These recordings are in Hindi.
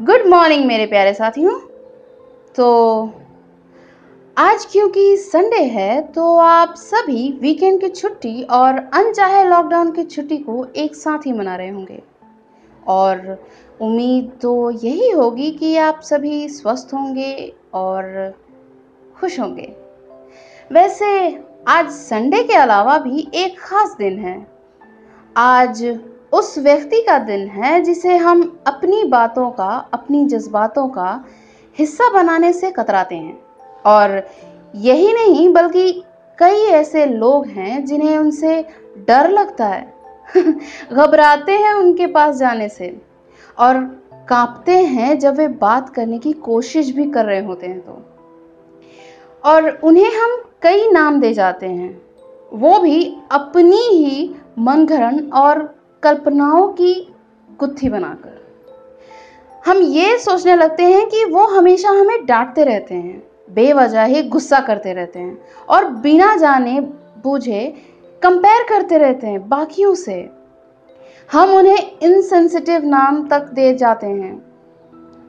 गुड मॉर्निंग मेरे प्यारे साथियों। तो आज क्योंकि संडे है तो आप सभी वीकेंड की छुट्टी और अनचाहे लॉकडाउन की छुट्टी को एक साथ ही मना रहे होंगे। और उम्मीद तो यही होगी कि आप सभी स्वस्थ होंगे और खुश होंगे। वैसे आज संडे के अलावा भी एक ख़ास दिन है। आज उस व्यक्ति का दिन है जिसे हम अपनी बातों का, अपनी जज्बातों का हिस्सा बनाने से कतराते हैं। और यही नहीं, बल्कि कई ऐसे लोग हैं जिन्हें उनसे डर लगता है, घबराते हैं उनके पास जाने से, और कांपते हैं जब वे बात करने की कोशिश भी कर रहे होते हैं तो। और उन्हें हम कई नाम दे जाते हैं, वो भी अपनी ही मनगढ़ और कल्पनाओं की गुत्थी बनाकर। हम ये सोचने लगते हैं कि वो हमेशा हमें डांटते रहते हैं, बेवजह ही गुस्सा करते रहते हैं और बिना जाने बूझे कंपेयर करते रहते हैं बाकियों से। हम उन्हें इनसेंसिटिव नाम तक दे जाते हैं,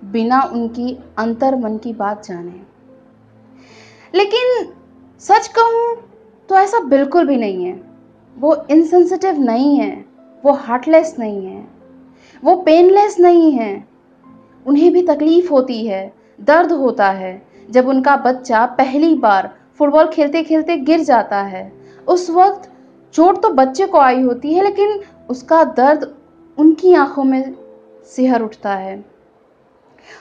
बिना उनकी अंतर मन की बात जाने। लेकिन सच कहूँ तो ऐसा बिल्कुल भी नहीं है। वो इनसेंसिटिव नहीं है। वो हार्टलेस नहीं है। वो पेनलेस नहीं है। उन्हें भी तकलीफ़ होती है, दर्द होता है, जब उनका बच्चा पहली बार फुटबॉल खेलते खेलते गिर जाता है। उस वक्त चोट तो बच्चे को आई होती है, लेकिन उसका दर्द उनकी आँखों में सिहर उठता है।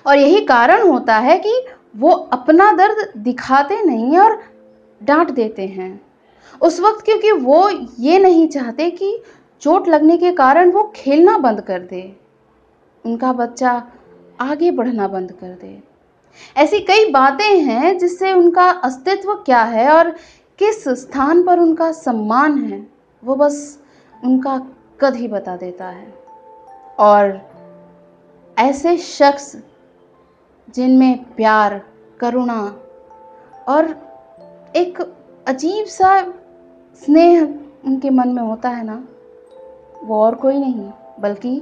और यही कारण होता है कि वो अपना दर्द दिखाते नहीं और डांट देते हैं। उस वक्त क्योंकि वो ये नहीं चाहते कि चोट लगने के कारण वो खेलना बंद कर दे। उनका बच्चा आगे बढ़ना बंद कर दे। ऐसी कई बातें हैं जिससे उनका अस्तित्व क्या है और किस स्थान पर उनका सम्मान है, वो बस उनका कद ही बता देता है। और ऐसे शख्स जिनमें प्यार, करुणा और एक अजीब सा स्नेह उनके मन में होता है ना वो और कोई नहीं, बल्कि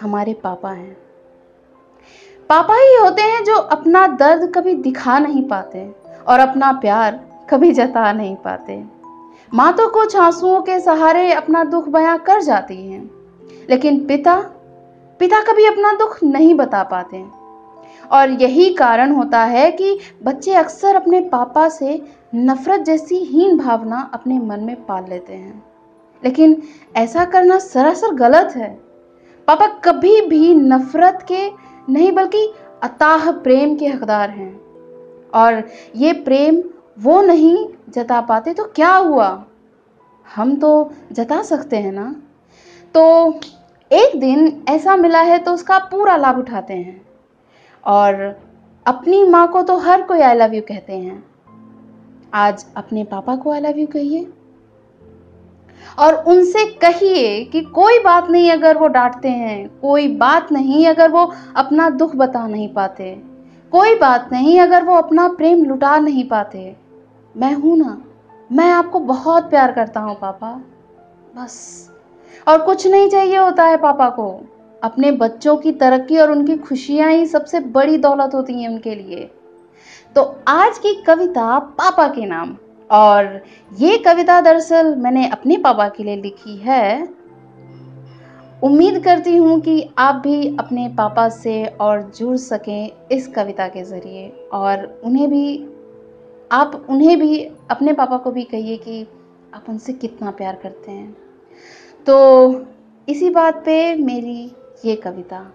हमारे पापा हैं। पापा ही होते हैं जो अपना दर्द कभी दिखा नहीं पाते और अपना प्यार कभी जता नहीं पाते। माँ तो कुछ आंसुओं के सहारे अपना दुख बयां कर जाती हैं, लेकिन पिता पिता कभी अपना दुख नहीं बता पाते। और यही कारण होता है कि बच्चे अक्सर अपने पापा से नफरत जैसी हीन भावना अपने मन में पाल लेते हैं। लेकिन ऐसा करना सरासर गलत है। पापा कभी भी नफरत के नहीं, बल्कि अताह प्रेम के हकदार हैं। और ये प्रेम वो नहीं जता पाते तो क्या हुआ? हम तो जता सकते हैं ना? तो एक दिन ऐसा मिला है तो उसका पूरा लाभ उठाते हैं। और अपनी माँ को तो हर कोई आई लव यू कहते हैं। आज अपने पापा को आई लव यू कहिए। और उनसे कहिए कि कोई बात नहीं अगर वो डांटते हैं, कोई बात नहीं अगर वो अपना दुख बता नहीं पाते, कोई बात नहीं अगर वो अपना प्रेम लुटा नहीं पाते। मैं हूँ ना, मैं आपको बहुत प्यार करता हूँ पापा, बस। और कुछ नहीं चाहिए होता है पापा को। अपने बच्चों की तरक्की और उनकी खुशियाँ ही सबसे बड़ी दौलत होती हैं उनके लिए। तो आज की कविता पापा के नाम। और ये कविता दरअसल मैंने अपने पापा के लिए लिखी है। उम्मीद करती हूँ कि आप भी अपने पापा से और जुड़ सकें इस कविता के ज़रिए और उन्हें भी, आप उन्हें भी अपने पापा को भी कहिए कि आप उनसे कितना प्यार करते हैं। तो इसी बात पे मेरी ये कविता।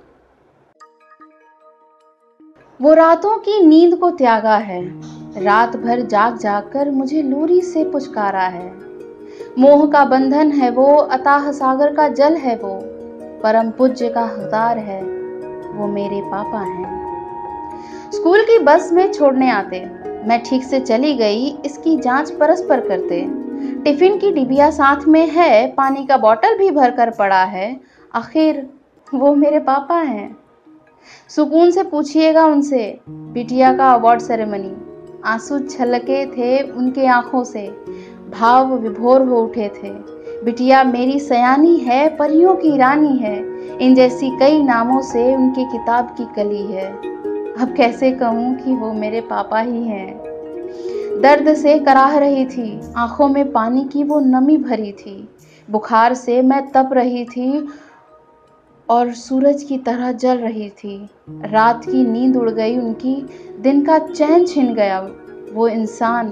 वो रातों की नींद को त्यागा है। रात भर जाग जाग कर मुझे लूरी से पुचकारा है। मोह का बंधन है वो, अताह सागर का जल है वो, परम पूज्य का हकदार है, वो मेरे पापा हैं। स्कूल की बस में छोड़ने आते, मैं ठीक से चली गई, इसकी जाँच परस्पर करते। टिफ़िन की डिबिया साथ में है, पानी का बोतल भी भर कर पड़ा है, आखिर वो मेरे पापा हैं। सुकून से पूछिएगा उनसे, बिटिया का अवार्ड सेरेमनी। आँसू छलके थे उनके आँखों से। भाव विभोर हो उठे थे। बिटिया, मेरी सयानी है, परियों की रानी है। इन जैसी कई नामों से उनकी किताब की कली है। अब कैसे कहूँ कि वो मेरे पापा ही हैं। दर्द से कराह रही थी। आँखों में पानी की वो नमी भरी थी। बुखार से मैं तप रही थी और सूरज की तरह जल रही थी। रात की नींद उड़ गई, उनकी दिन का चैन छिन गया। वो इंसान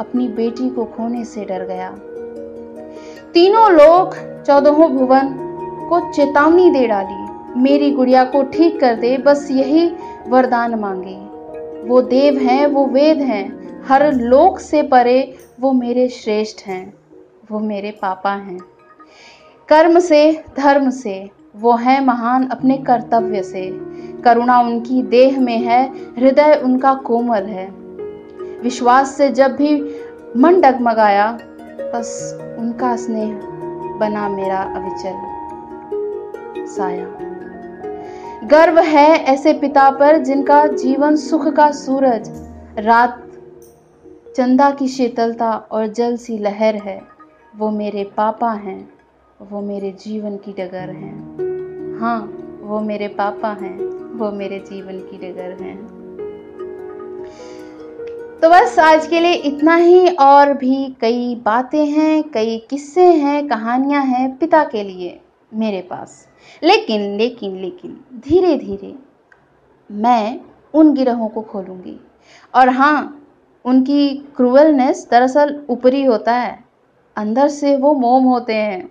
अपनी बेटी को खोने से डर गया। तीनों लोग चौदहों भुवन को चेतावनी दे डाली। मेरी गुड़िया को ठीक कर दे, बस यही वरदान मांगे। वो देव हैं, वो वेद हैं। हर लोक से परे वो मेरे श्रेष्ठ हैं, वो मेरे पापा हैं। कर्म से, धर्म से वो हैं महान अपने कर्तव्य से। करुणा उनकी देह में है, हृदय उनका कोमल है। विश्वास से जब भी मन डगमगाया, बस उनका स्नेह बना मेरा अविचल साया। गर्व है ऐसे पिता पर जिनका जीवन सुख का सूरज, रात चंदा की शीतलता और जल सी लहर है, वो मेरे पापा हैं। वो मेरे जीवन की डगर हैं। हाँ वो मेरे पापा हैं, वो मेरे जीवन की डगर हैं। तो बस आज के लिए इतना ही, और भी कई बातें हैं, कई किस्से हैं, कहानियाँ हैं पिता के लिए मेरे पास। लेकिन लेकिन लेकिन धीरे धीरे मैं उन गिरहों को खोलूँगी। और हाँ उनकी क्रूअलनेस दरअसल ऊपरी होता है। अंदर से वो मोम होते हैं।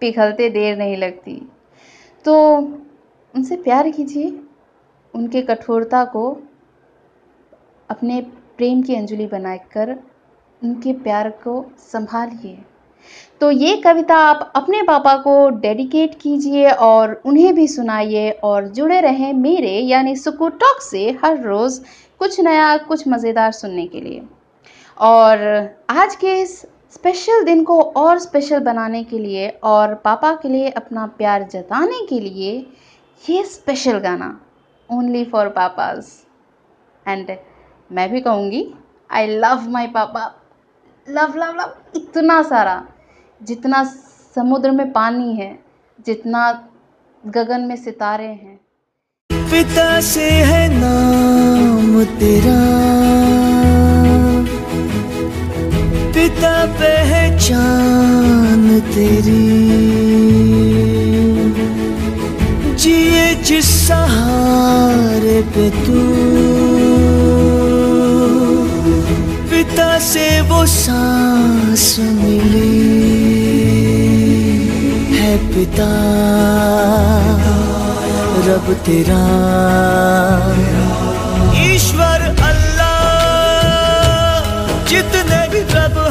पिघलते देर नहीं लगती। तो उनसे प्यार कीजिए। उनके कठोरता को अपने प्रेम की अंजलि बनाकर उनके प्यार को संभालिए। तो ये कविता आप अपने पापा को डेडिकेट कीजिए और उन्हें भी सुनाइए और जुड़े रहें मेरे यानी सुकू टॉक से हर रोज़ कुछ नया, कुछ मज़ेदार सुनने के लिए। और आज के इस स्पेशल दिन को और स्पेशल बनाने के लिए और पापा के लिए अपना प्यार जताने के लिए ये स्पेशल गाना ओनली फॉर पापाज एंड मैं भी कहूँगी आई लव माई पापा लव लव लव इतना सारा, जितना समुद्र में पानी है, जितना गगन में सितारे हैं। पिता से है नाम तेरा। पिता पहचान तेरी। जिए जिस सहारे पे तू। पिता से वो सांस मिली। है पिता, रब तेरा। ईश्वर अल्लाह, जितने भी रब